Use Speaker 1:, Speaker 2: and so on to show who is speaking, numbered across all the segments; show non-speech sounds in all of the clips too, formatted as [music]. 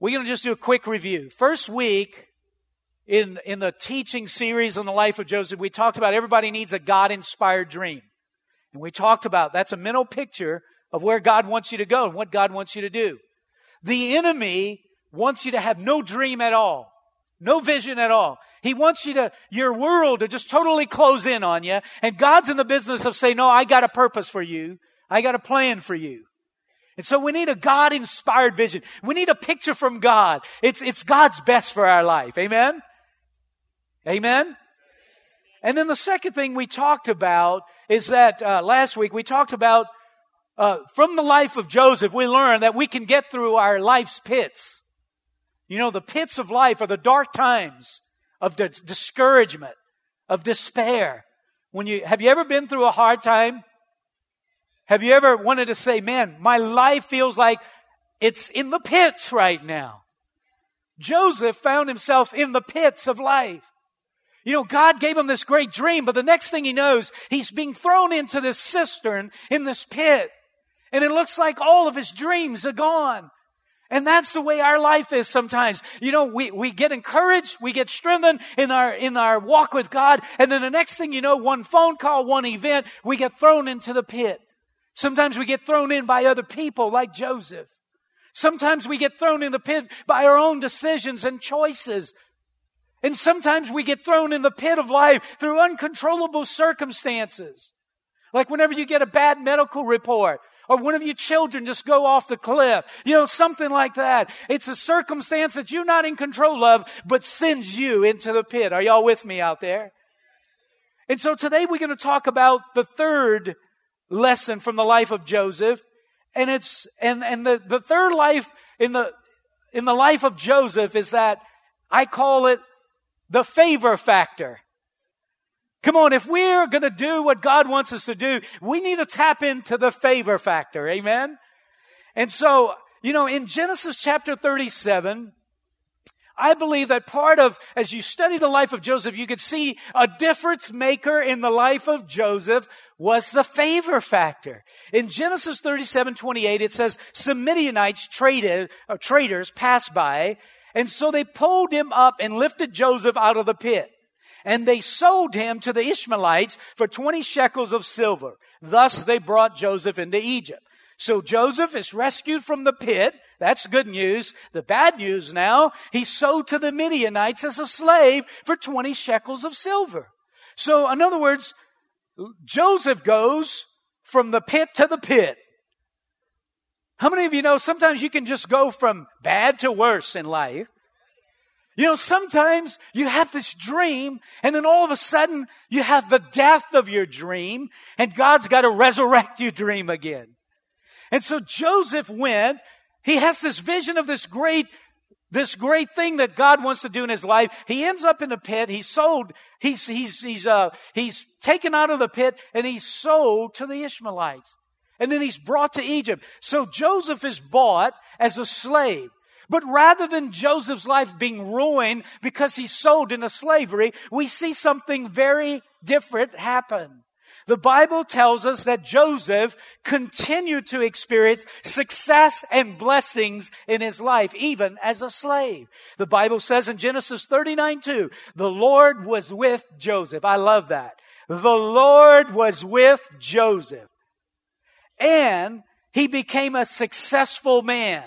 Speaker 1: we're going to just do a quick review. First week in, in the teaching series on the life of Joseph, we talked about everybody needs a God inspired dream. And we talked about that's a mental picture of where God wants you to go and what God wants you to do. The enemy wants you to have no dream at all. No vision at all. He wants you to, your world to just totally close in on you. And God's in the business of saying, no, I got a purpose for you. I got a plan for you. And so we need a God inspired vision. We need a picture from God. It's, it's God's best for our life. Amen? Amen? And then the second thing we talked about is that uh, last week we talked about uh, from the life of Joseph, we learned that we can get through our life's pits. You know, the pits of life are the dark times of discouragement, of despair. When you, have you ever been through a hard time? Have you ever wanted to say, man, my life feels like it's in the pits right now? Joseph found himself in the pits of life. You know, God gave him this great dream, but the next thing he knows, he's being thrown into this cistern in this pit. And it looks like all of his dreams are gone. And that's the way our life is sometimes. You know, we, we get encouraged, we get strengthened in our, in our walk with God, and then the next thing you know, one phone call, one event, we get thrown into the pit. Sometimes we get thrown in by other people like Joseph. Sometimes we get thrown in the pit by our own decisions and choices. And sometimes we get thrown in the pit of life through uncontrollable circumstances. Like whenever you get a bad medical report, or one of your children just go off the cliff. You know, something like that. It's a circumstance that you're not in control of, but sends you into the pit. Are y'all with me out there? And so today we're going to talk about the third lesson from the life of Joseph. And it's, and, and the, the third life in the, in the life of Joseph is that I call it the favor factor. Come on, if we're going to do what God wants us to do, we need to tap into the favor factor. Amen? And so, you know, in Genesis chapter 37, I believe that part of, as you study the life of Joseph, you could see a difference maker in the life of Joseph was the favor factor. In Genesis 37, 28, it says, some Midianites traded, or uh, traders passed by, and so they pulled him up and lifted Joseph out of the pit and they sold him to the Ishmaelites for 20 shekels of silver. Thus they brought Joseph into Egypt. So Joseph is rescued from the pit. That's good news. The bad news now, he sold to the Midianites as a slave for 20 shekels of silver. So in other words, Joseph goes from the pit to the pit. How many of you know sometimes you can just go from bad to worse in life? You know, sometimes you have this dream and then all of a sudden you have the death of your dream and God's got to resurrect your dream again. And so Joseph went, he has this vision of this great this great thing that God wants to do in his life. He ends up in a pit. He's sold. He's, he's, he's, uh, he's taken out of the pit and he's sold to the Ishmaelites. And then he's brought to Egypt. So Joseph is bought as a slave. But rather than Joseph's life being ruined because he's sold into slavery, we see something very different happen. The Bible tells us that Joseph continued to experience success and blessings in his life, even as a slave. The Bible says in Genesis 39 2, the Lord was with Joseph. I love that. The Lord was with Joseph. And he became a successful man.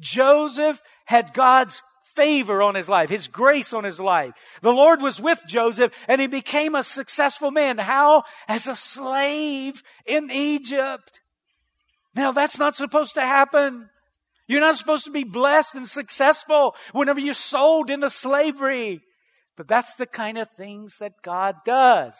Speaker 1: Joseph had God's favor on his life, his grace on his life. The Lord was with Joseph and he became a successful man. How? As a slave in Egypt. Now that's not supposed to happen. You're not supposed to be blessed and successful whenever you're sold into slavery. But that's the kind of things that God does.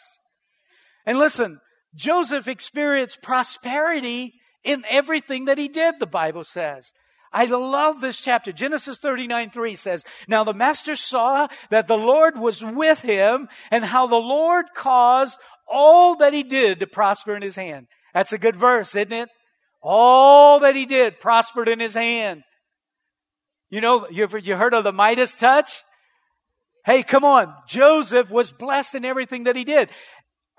Speaker 1: And listen, Joseph experienced prosperity in everything that he did, the Bible says. I love this chapter. Genesis 39 3 says, Now the master saw that the Lord was with him and how the Lord caused all that he did to prosper in his hand. That's a good verse, isn't it? All that he did prospered in his hand. You know, you you heard of the Midas touch? Hey, come on. Joseph was blessed in everything that he did.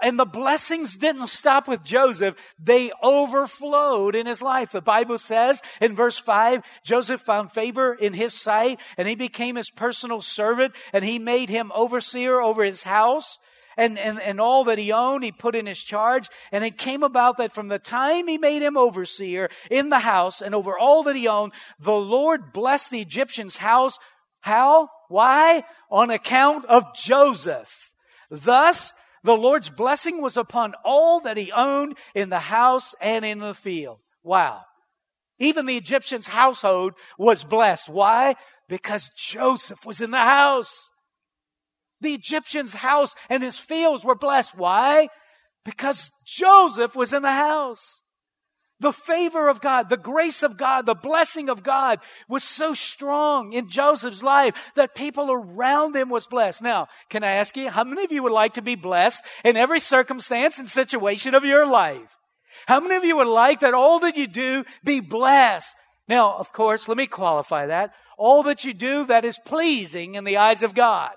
Speaker 1: And the blessings didn't stop with Joseph. They overflowed in his life. The Bible says in verse 5, Joseph found favor in his sight and he became his personal servant and he made him overseer over his house. And, and, and all that he owned, he put in his charge. And it came about that from the time he made him overseer in the house and over all that he owned, the Lord blessed the Egyptian's house. How? Why? On account of Joseph. Thus, the Lord's blessing was upon all that he owned in the house and in the field. Wow. Even the Egyptian's household was blessed. Why? Because Joseph was in the house. The Egyptian's house and his fields were blessed. Why? Because Joseph was in the house. The favor of God, the grace of God, the blessing of God was so strong in Joseph's life that people around him was blessed. Now, can I ask you, how many of you would like to be blessed in every circumstance and situation of your life? How many of you would like that all that you do be blessed? Now, of course, let me qualify that. All that you do that is pleasing in the eyes of God.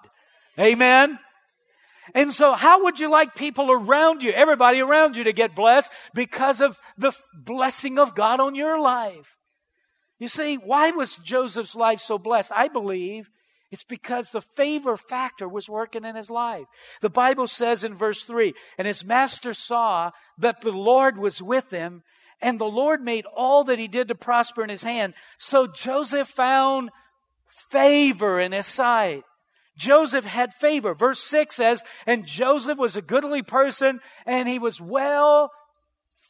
Speaker 1: Amen. And so how would you like people around you, everybody around you to get blessed because of the blessing of God on your life? You see, why was Joseph's life so blessed? I believe it's because the favor factor was working in his life. The Bible says in verse 3 And his master saw that the Lord was with him, and the Lord made all that he did to prosper in his hand. So Joseph found favor in his sight. Joseph had favor. Verse 6 says, And Joseph was a goodly person and he was well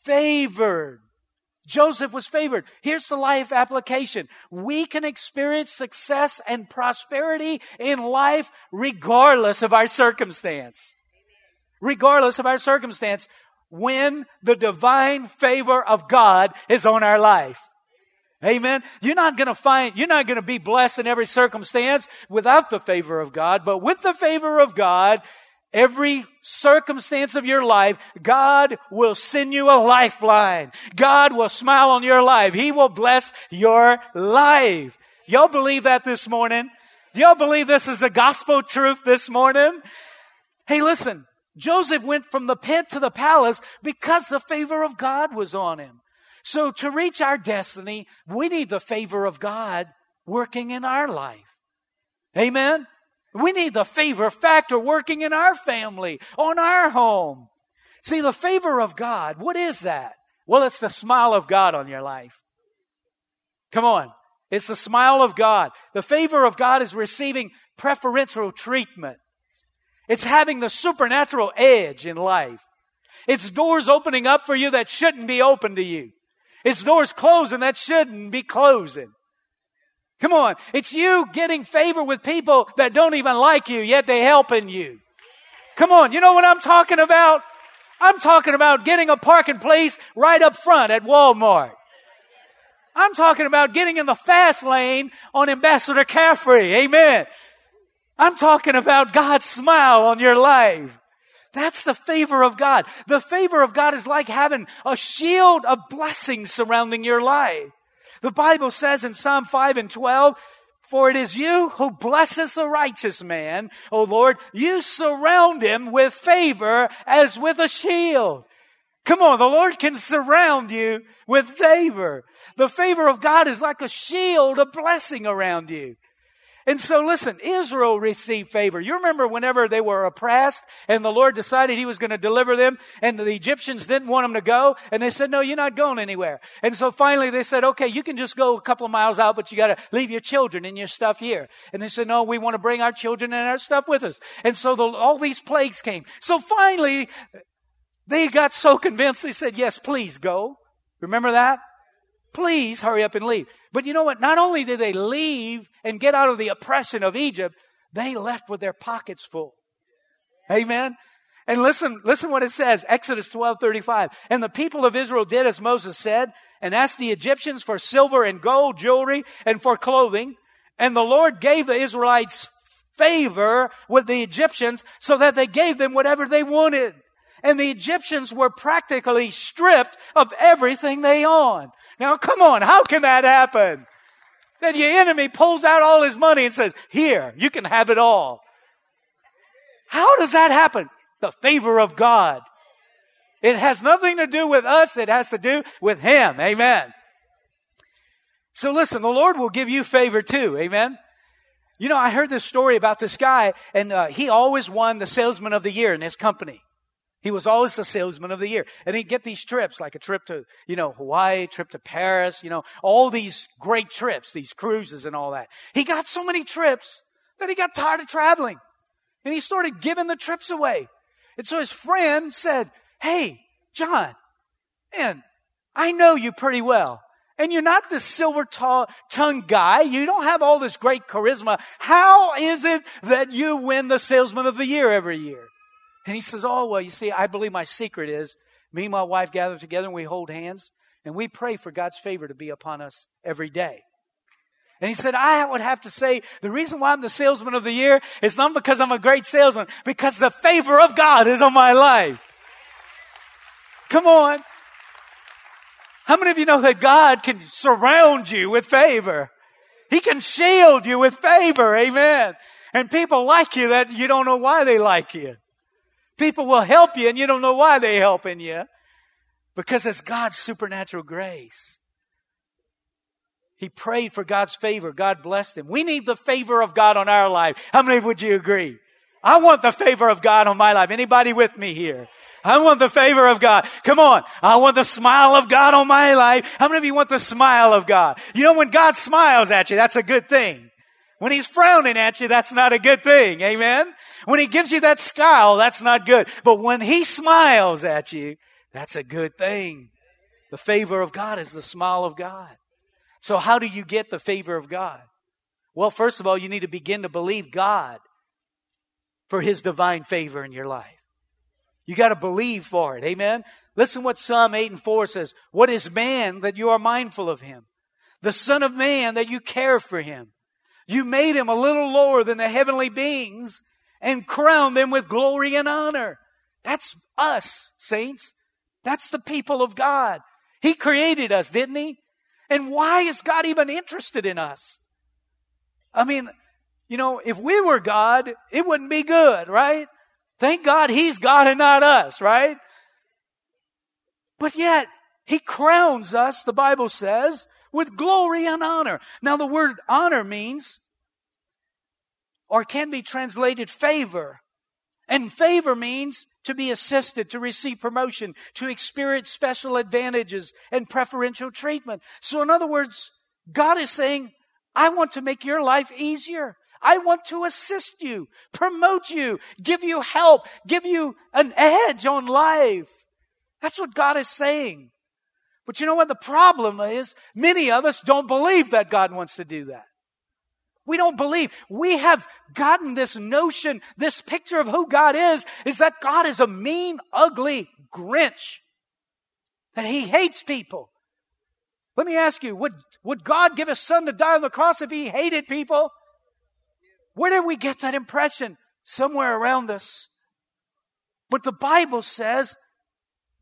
Speaker 1: favored. Joseph was favored. Here's the life application. We can experience success and prosperity in life regardless of our circumstance. Regardless of our circumstance, when the divine favor of God is on our life. Amen. You're not going to find, you're not going to be blessed in every circumstance without the favor of God, but with the favor of God, every circumstance of your life, God will send you a lifeline. God will smile on your life. He will bless your life. Y'all believe that this morning? Y'all believe this is a gospel truth this morning? Hey, listen. Joseph went from the pit to the palace because the favor of God was on him. So to reach our destiny, we need the favor of God working in our life. Amen. We need the favor factor working in our family, on our home. See, the favor of God, what is that? Well, it's the smile of God on your life. Come on. It's the smile of God. The favor of God is receiving preferential treatment. It's having the supernatural edge in life. It's doors opening up for you that shouldn't be open to you. It's doors closing that shouldn't be closing. Come on. It's you getting favor with people that don't even like you, yet they helping you. Come on. You know what I'm talking about? I'm talking about getting a parking place right up front at Walmart. I'm talking about getting in the fast lane on Ambassador Caffery. Amen. I'm talking about God's smile on your life. That's the favor of God. The favor of God is like having a shield of blessings surrounding your life. The Bible says in Psalm 5 and 12, for it is you who blesses the righteous man, O Lord. You surround him with favor as with a shield. Come on, the Lord can surround you with favor. The favor of God is like a shield, a blessing around you. And so listen, Israel received favor. You remember whenever they were oppressed and the Lord decided he was going to deliver them and the Egyptians didn't want them to go and they said, no, you're not going anywhere. And so finally they said, okay, you can just go a couple of miles out, but you got to leave your children and your stuff here. And they said, no, we want to bring our children and our stuff with us. And so the, all these plagues came. So finally they got so convinced they said, yes, please go. Remember that? Please hurry up and leave. But you know what? Not only did they leave and get out of the oppression of Egypt, they left with their pockets full. Amen. And listen, listen what it says, Exodus 12, 35. And the people of Israel did as Moses said, and asked the Egyptians for silver and gold, jewelry, and for clothing. And the Lord gave the Israelites favor with the Egyptians so that they gave them whatever they wanted. And the Egyptians were practically stripped of everything they owned. Now come on, how can that happen? That your enemy pulls out all his money and says, here, you can have it all. How does that happen? The favor of God. It has nothing to do with us. It has to do with Him. Amen. So listen, the Lord will give you favor too. Amen. You know, I heard this story about this guy, and uh, he always won the salesman of the year in his company. He was always the salesman of the year. And he'd get these trips, like a trip to, you know, Hawaii, trip to Paris, you know, all these great trips, these cruises and all that. He got so many trips that he got tired of traveling. And he started giving the trips away. And so his friend said, Hey, John, man, I know you pretty well. And you're not this silver tongued guy. You don't have all this great charisma. How is it that you win the salesman of the year every year? And he says, Oh, well, you see, I believe my secret is me and my wife gather together and we hold hands and we pray for God's favor to be upon us every day. And he said, I would have to say the reason why I'm the salesman of the year is not because I'm a great salesman, because the favor of God is on my life. Come on. How many of you know that God can surround you with favor? He can shield you with favor. Amen. And people like you that you don't know why they like you. People will help you and you don't know why they're helping you because it's God's supernatural grace. He prayed for God's favor. God blessed him. We need the favor of God on our life. How many would you agree? I want the favor of God on my life. Anybody with me here? I want the favor of God. Come on. I want the smile of God on my life. How many of you want the smile of God? You know, when God smiles at you, that's a good thing. When he's frowning at you, that's not a good thing. Amen. When he gives you that scowl, that's not good. But when he smiles at you, that's a good thing. The favor of God is the smile of God. So how do you get the favor of God? Well, first of all, you need to begin to believe God for his divine favor in your life. You got to believe for it. Amen. Listen what Psalm 8 and 4 says. What is man that you are mindful of him? The son of man that you care for him. You made him a little lower than the heavenly beings and crowned them with glory and honor. That's us, saints. That's the people of God. He created us, didn't he? And why is God even interested in us? I mean, you know, if we were God, it wouldn't be good, right? Thank God He's God and not us, right? But yet, He crowns us, the Bible says, with glory and honor. Now, the word honor means, or can be translated favor. And favor means to be assisted, to receive promotion, to experience special advantages and preferential treatment. So, in other words, God is saying, I want to make your life easier. I want to assist you, promote you, give you help, give you an edge on life. That's what God is saying. But you know what the problem is? Many of us don't believe that God wants to do that. We don't believe. We have gotten this notion, this picture of who God is, is that God is a mean, ugly Grinch. That he hates people. Let me ask you, would, would God give his son to die on the cross if he hated people? Where did we get that impression? Somewhere around us. But the Bible says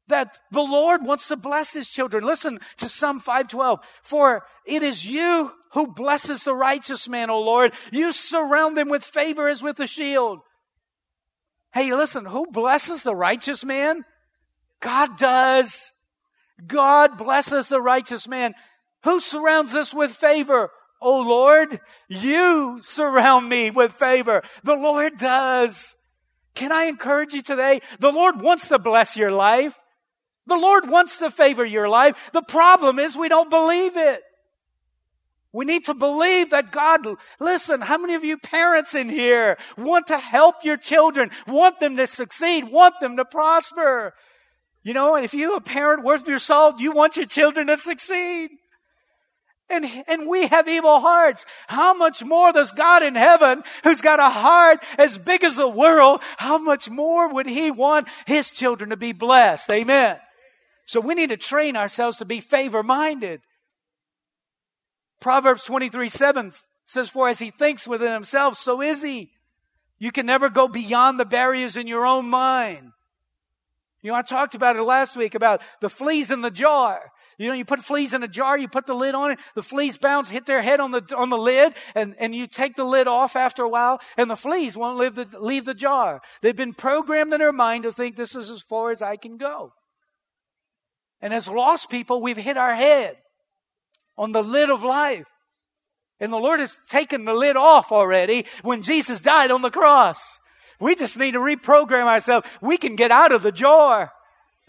Speaker 1: that the Lord wants to bless his children. Listen to Psalm 512. For it is you who blesses the righteous man, O Lord. You surround them with favor as with a shield. Hey, listen, who blesses the righteous man? God does. God blesses the righteous man. Who surrounds us with favor? Oh Lord, you surround me with favor. The Lord does. Can I encourage you today? The Lord wants to bless your life. The Lord wants to favor your life. The problem is we don't believe it. We need to believe that God, listen, how many of you parents in here want to help your children, want them to succeed, want them to prosper? You know, if you're a parent worth your salt, you want your children to succeed. And, and we have evil hearts. How much more does God in heaven, who's got a heart as big as the world, how much more would He want His children to be blessed? Amen. So we need to train ourselves to be favor minded. Proverbs 23 7 says, For as he thinks within himself, so is he. You can never go beyond the barriers in your own mind. You know, I talked about it last week about the fleas in the jar. You know, you put fleas in a jar, you put the lid on it, the fleas bounce, hit their head on the, on the lid, and, and you take the lid off after a while, and the fleas won't leave the, leave the jar. They've been programmed in their mind to think this is as far as I can go. And as lost people, we've hit our head on the lid of life. And the Lord has taken the lid off already when Jesus died on the cross. We just need to reprogram ourselves. We can get out of the jar.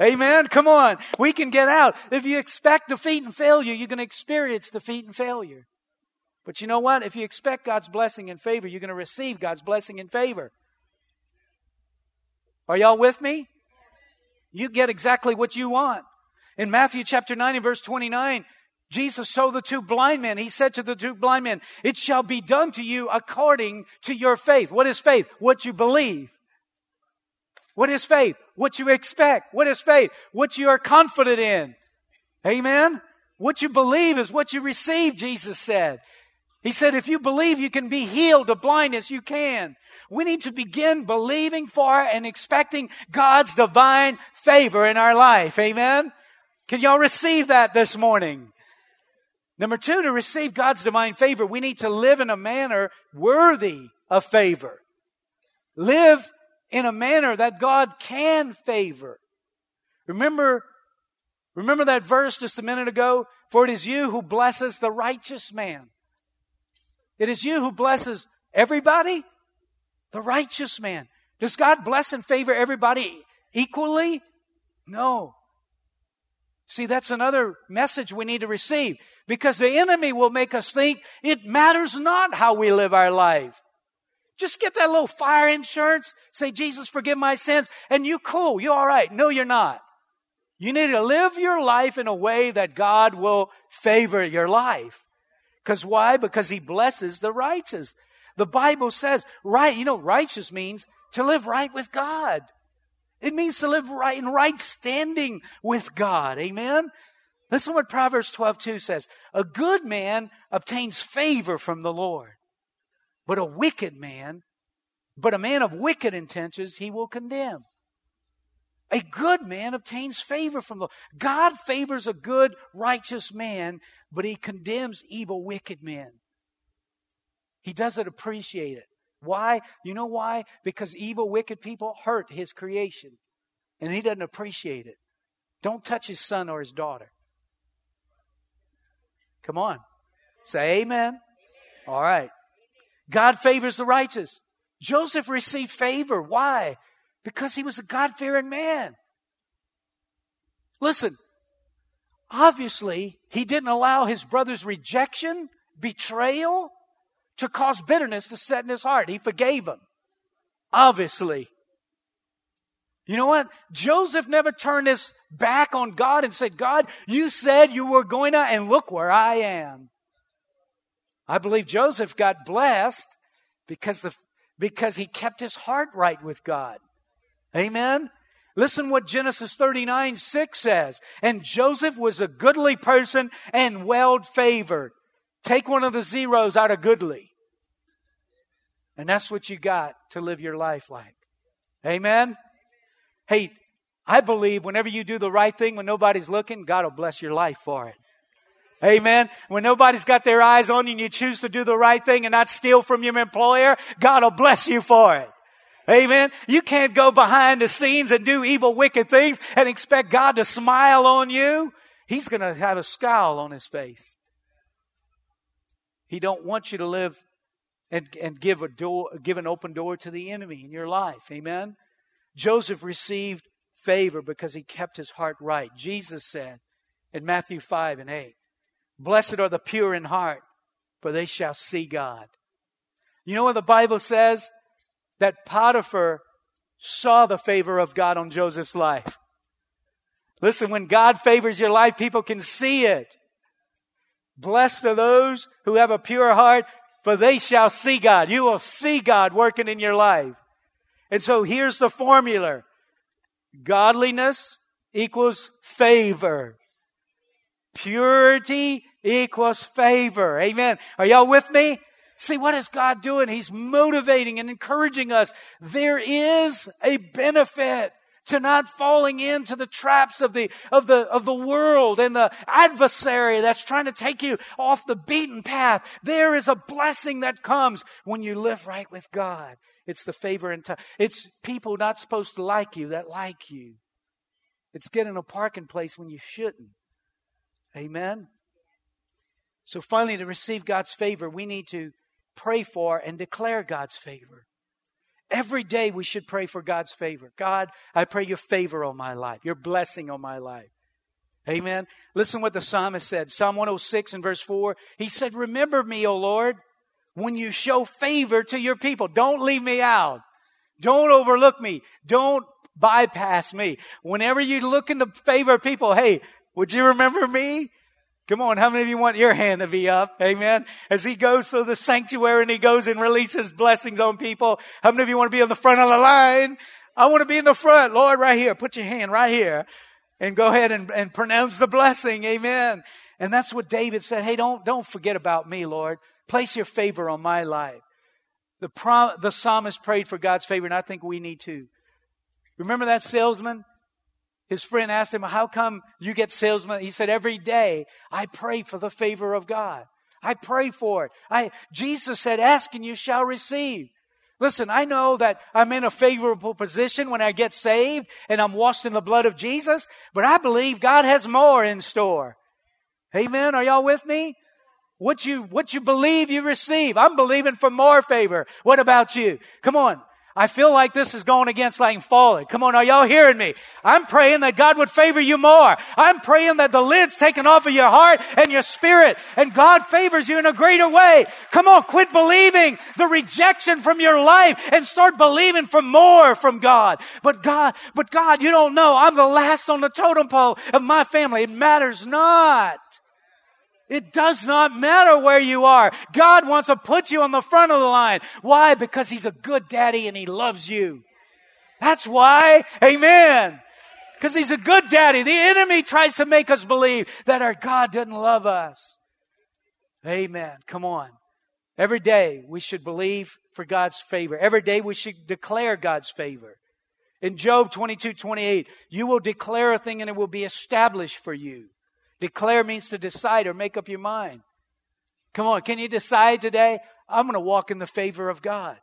Speaker 1: Amen. Come on. We can get out. If you expect defeat and failure, you're going to experience defeat and failure. But you know what? If you expect God's blessing and favor, you're going to receive God's blessing and favor. Are y'all with me? You get exactly what you want. In Matthew chapter 9 and verse 29, Jesus told the two blind men, he said to the two blind men, it shall be done to you according to your faith. What is faith? What you believe. What is faith? What you expect. What is faith? What you are confident in. Amen? What you believe is what you receive, Jesus said. He said, if you believe you can be healed of blindness, you can. We need to begin believing for and expecting God's divine favor in our life. Amen? Can y'all receive that this morning? Number two, to receive God's divine favor, we need to live in a manner worthy of favor. Live in a manner that God can favor. Remember, remember that verse just a minute ago? For it is you who blesses the righteous man. It is you who blesses everybody? The righteous man. Does God bless and favor everybody equally? No. See, that's another message we need to receive because the enemy will make us think it matters not how we live our life. Just get that little fire insurance, say, Jesus, forgive my sins, and you cool, you all right. No, you're not. You need to live your life in a way that God will favor your life. Because why? Because He blesses the righteous. The Bible says, right, you know, righteous means to live right with God. It means to live right in right standing with God. Amen? Listen what Proverbs 12 2 says. A good man obtains favor from the Lord. But a wicked man, but a man of wicked intentions, he will condemn. A good man obtains favor from the God favors a good, righteous man, but he condemns evil, wicked men. He doesn't appreciate it. Why? You know why? Because evil, wicked people hurt his creation, and he doesn't appreciate it. Don't touch his son or his daughter. Come on. Say amen. All right. God favors the righteous. Joseph received favor. Why? Because he was a God fearing man. Listen, obviously, he didn't allow his brother's rejection, betrayal, to cause bitterness to set in his heart. He forgave him. Obviously. You know what? Joseph never turned his back on God and said, God, you said you were going to, and look where I am. I believe Joseph got blessed because, the, because he kept his heart right with God. Amen? Listen what Genesis 39 6 says. And Joseph was a goodly person and well favored. Take one of the zeros out of goodly. And that's what you got to live your life like. Amen? Hey, I believe whenever you do the right thing when nobody's looking, God will bless your life for it. Amen. When nobody's got their eyes on you and you choose to do the right thing and not steal from your employer, God will bless you for it. Amen. You can't go behind the scenes and do evil, wicked things and expect God to smile on you. He's going to have a scowl on his face. He don't want you to live and, and give a door, give an open door to the enemy in your life. Amen. Joseph received favor because he kept his heart right. Jesus said in Matthew 5 and 8, Blessed are the pure in heart, for they shall see God. You know what the Bible says? That Potiphar saw the favor of God on Joseph's life. Listen, when God favors your life, people can see it. Blessed are those who have a pure heart, for they shall see God. You will see God working in your life. And so here's the formula. Godliness equals favor. Purity equals favor. Amen. Are y'all with me? See, what is God doing? He's motivating and encouraging us. There is a benefit to not falling into the traps of the, of the, of the world and the adversary that's trying to take you off the beaten path. There is a blessing that comes when you live right with God. It's the favor and time. It's people not supposed to like you that like you. It's getting a parking place when you shouldn't. Amen. So finally, to receive God's favor, we need to pray for and declare God's favor. Every day we should pray for God's favor. God, I pray your favor on my life, your blessing on my life. Amen. Listen what the psalmist said. Psalm 106 and verse 4. He said, Remember me, O Lord, when you show favor to your people. Don't leave me out. Don't overlook me. Don't bypass me. Whenever you look into favor of people, hey, would you remember me? Come on, how many of you want your hand to be up? Amen. As he goes through the sanctuary and he goes and releases blessings on people. How many of you want to be on the front of the line? I want to be in the front. Lord, right here. Put your hand right here and go ahead and, and pronounce the blessing. Amen. And that's what David said. Hey, don't, don't forget about me, Lord. Place your favor on my life. The, prom, the psalmist prayed for God's favor, and I think we need to. Remember that salesman? His friend asked him, How come you get salesman? He said, Every day I pray for the favor of God. I pray for it. I, Jesus said, Ask and you shall receive. Listen, I know that I'm in a favorable position when I get saved and I'm washed in the blood of Jesus, but I believe God has more in store. Amen. Are y'all with me? What you, what you believe you receive. I'm believing for more favor. What about you? Come on. I feel like this is going against like falling. Come on, are y'all hearing me? I'm praying that God would favor you more. I'm praying that the lid's taken off of your heart and your spirit and God favors you in a greater way. Come on, quit believing the rejection from your life and start believing for more from God. But God, but God, you don't know. I'm the last on the totem pole of my family. It matters not. It does not matter where you are. God wants to put you on the front of the line. Why? Because He's a good daddy and He loves you. That's why. Amen. Because He's a good daddy. The enemy tries to make us believe that our God doesn't love us. Amen. Come on. Every day we should believe for God's favor. Every day we should declare God's favor. In Job 22, 28, you will declare a thing and it will be established for you. Declare means to decide or make up your mind. Come on, can you decide today? I'm going to walk in the favor of God.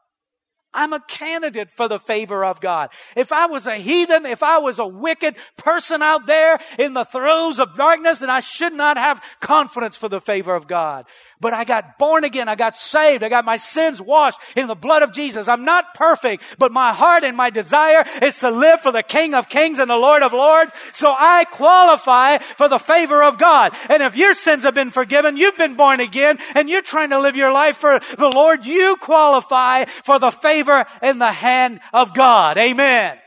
Speaker 1: I'm a candidate for the favor of God. If I was a heathen, if I was a wicked person out there in the throes of darkness, then I should not have confidence for the favor of God but I got born again. I got saved. I got my sins washed in the blood of Jesus. I'm not perfect, but my heart and my desire is to live for the King of Kings and the Lord of Lords. So I qualify for the favor of God. And if your sins have been forgiven, you've been born again, and you're trying to live your life for the Lord, you qualify for the favor in the hand of God. Amen.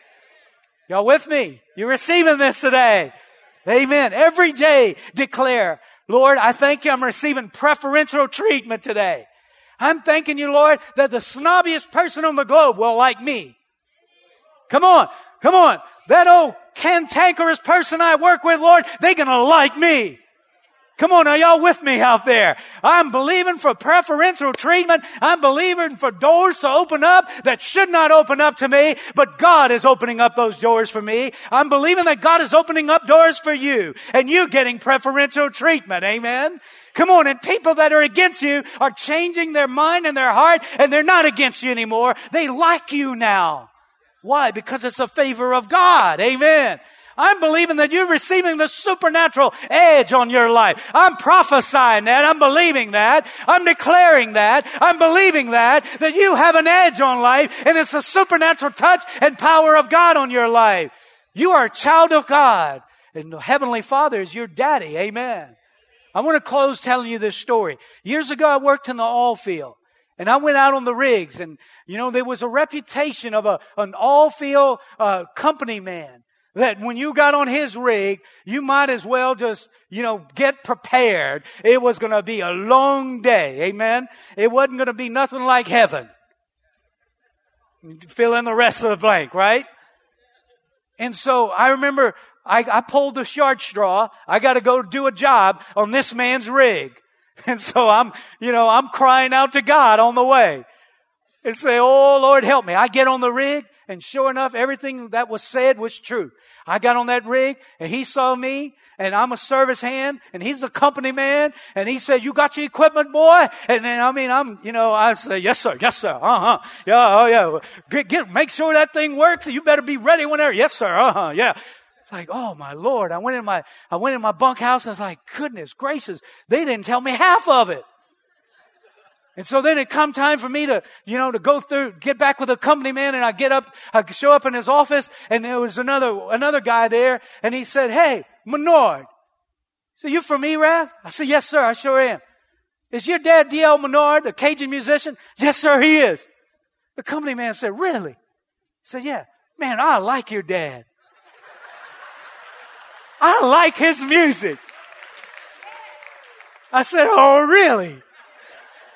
Speaker 1: Y'all with me? You're receiving this today. Amen. Every day declare, Lord, I thank you I'm receiving preferential treatment today. I'm thanking you, Lord, that the snobbiest person on the globe will like me. Come on, come on. That old cantankerous person I work with, Lord, they're gonna like me. Come on, are y'all with me out there? I'm believing for preferential treatment. I'm believing for doors to open up that should not open up to me, but God is opening up those doors for me. I'm believing that God is opening up doors for you and you getting preferential treatment. Amen. Come on, and people that are against you are changing their mind and their heart and they're not against you anymore. They like you now. Why? Because it's a favor of God. Amen. I'm believing that you're receiving the supernatural edge on your life. I'm prophesying that. I'm believing that. I'm declaring that. I'm believing that, that you have an edge on life and it's a supernatural touch and power of God on your life. You are a child of God and the Heavenly Father is your daddy. Amen. I want to close telling you this story. Years ago, I worked in the oil field. And I went out on the rigs and, you know, there was a reputation of a, an all field, uh, company man that when you got on his rig, you might as well just, you know, get prepared. It was going to be a long day. Amen. It wasn't going to be nothing like heaven. Fill in the rest of the blank, right? And so I remember I, I pulled the short straw. I got to go do a job on this man's rig. [laughs] And so I'm, you know, I'm crying out to God on the way and say, Oh Lord, help me. I get on the rig And sure enough, everything that was said was true. I got on that rig and he saw me and I'm a service hand and he's a company man and he said, you got your equipment, boy? And then, I mean, I'm, you know, I say, yes, sir. Yes, sir. Uh-huh. Yeah. Oh, yeah. Get, get, make sure that thing works. You better be ready whenever. Yes, sir. Uh-huh. Yeah. It's like, oh my Lord. I went in my, I went in my bunkhouse and I was like, goodness gracious. They didn't tell me half of it. And so then it come time for me to, you know, to go through, get back with the company man and I get up, I show up in his office and there was another, another guy there and he said, Hey, Menard. So you from Erath? I said, yes, sir, I sure am. Is your dad D.L. Menard, the Cajun musician? Yes, sir, he is. The company man said, really? He said, yeah. Man, I like your dad. [laughs] I like his music. I said, oh, really?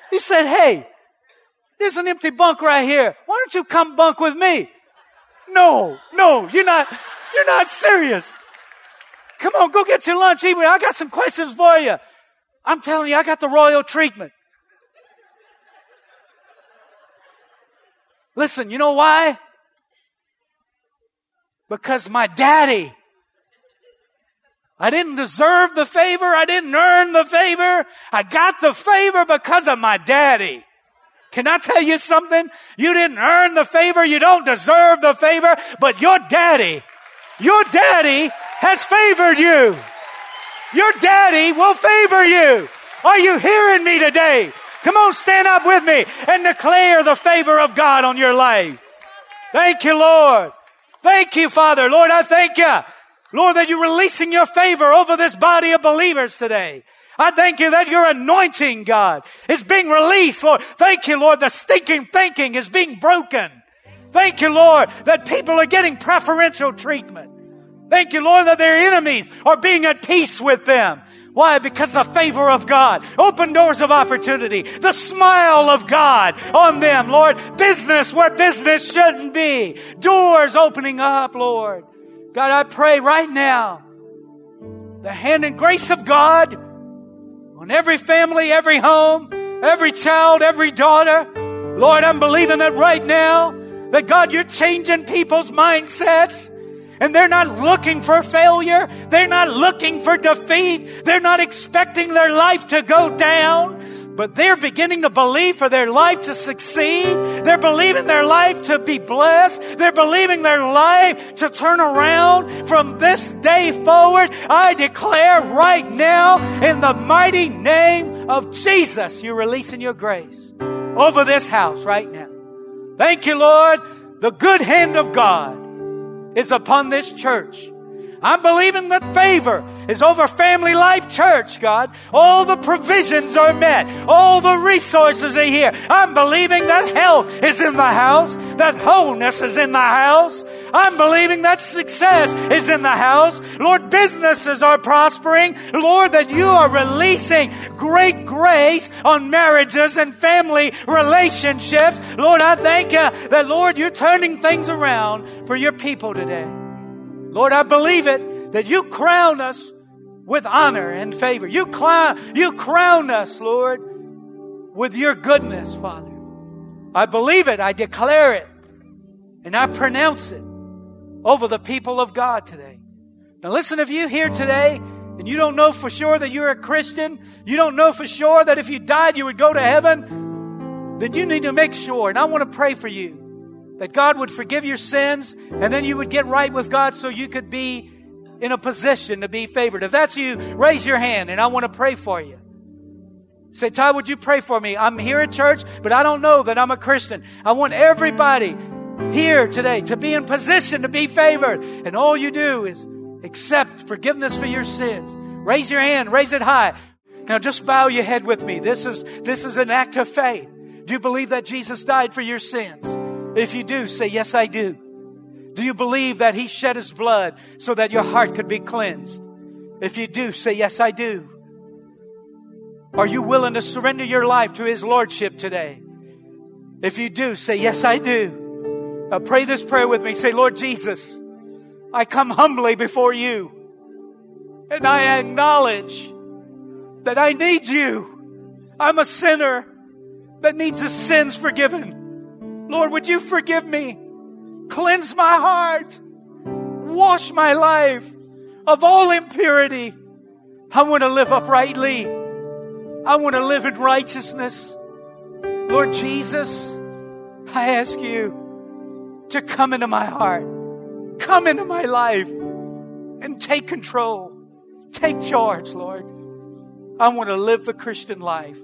Speaker 1: He said, Hey, there's an empty bunk right here. Why don't you come bunk with me? No, no, you're not, you're not serious. Come on, go get your lunch. I got some questions for you. I'm telling you, I got the royal treatment. Listen, you know why? Because my daddy I didn't deserve the favor. I didn't earn the favor. I got the favor because of my daddy. Can I tell you something? You didn't earn the favor. You don't deserve the favor, but your daddy, your daddy has favored you. Your daddy will favor you. Are you hearing me today? Come on, stand up with me and declare the favor of God on your life. Thank you, Lord. Thank you, Father. Lord, I thank you Lord, that you're releasing your favor over this body of believers today. I thank you that your anointing, God, is being released. Lord, thank you, Lord, the stinking thinking is being broken. Thank you, Lord, that people are getting preferential treatment. Thank you, Lord, that their enemies are being at peace with them. Why? Because the favor of God. Open doors of opportunity. The smile of God on them, Lord. Business where business shouldn't be. Doors opening up, Lord. God, I pray right now the hand and grace of God on every family, every home, every child, every daughter. Lord, I'm believing that right now that God, you're changing people's mindsets and they're not looking for failure. They're not looking for defeat. They're not expecting their life to go down but they're beginning to believe for their life to succeed. They're believing their life to be blessed. They're believing their life to turn around from this day forward. I declare right now in the mighty name of Jesus, you're releasing your grace over this house right now. Thank you, Lord. The good hand of God is upon this church. I'm believing that favor is over Family Life Church, God. All the provisions are met. All the resources are here. I'm believing that health is in the house, that wholeness is in the house. I'm believing that success is in the house. Lord, businesses are prospering. Lord, that you are releasing great grace on marriages and family relationships. Lord, I thank you that, Lord, you're turning things around for your people today. Lord, I believe it that you crown us with honor and favor. You, crown, you crown us, Lord, with your goodness, Father. I believe it. I declare it. And I pronounce it over the people of God today. Now listen, if you here today and you don't know for sure that you're a Christian, you don't know for sure that if you died you would go to heaven, then you need to make sure. And I want to pray for you that God would forgive your sins and then you would get right with God so you could be in a position to be favored. If that's you, raise your hand and I want to pray for you. Say, Ty, would you pray for me? I'm here at church, but I don't know that I'm a Christian. I want everybody here today to be in position to be favored. And all you do is accept forgiveness for your sins. Raise your hand, raise it high. Now just bow your head with me. This is, this is an act of faith. Do you believe that Jesus died for your sins? If you do, say, Yes, I do. Do you believe that He shed His blood so that your heart could be cleansed? If you do, say, Yes, I do. Are you willing to surrender your life to His Lordship today? If you do, say, Yes, I do. Now pray this prayer with me. Say, Lord Jesus, I come humbly before you and I acknowledge that I need you. I'm a sinner that needs his sins forgiven. Lord, would you forgive me? Cleanse my heart. Wash my life of all impurity. I want to live uprightly. I want to live in righteousness. Lord Jesus, I ask you to come into my heart, come into my life, and take control. Take charge, Lord. I want to live the Christian life,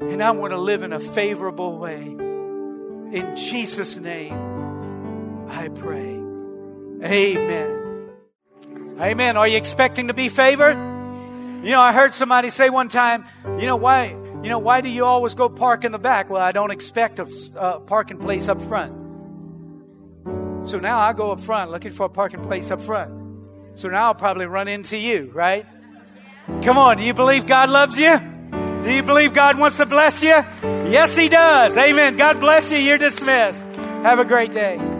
Speaker 1: and I want to live in a favorable way. In Jesus' name, I pray. Amen. Amen. Are you expecting to be favored? You know, I heard somebody say one time, you know, why, you know, why do you always go park in the back? Well, I don't expect a parking place up front. So now I go up front looking for a parking place up front. So now I'll probably run into you, right? Come on, do you believe God loves you? Do you believe God wants to bless you? Yes, He does. Amen. God bless you. You're dismissed. Have a great day.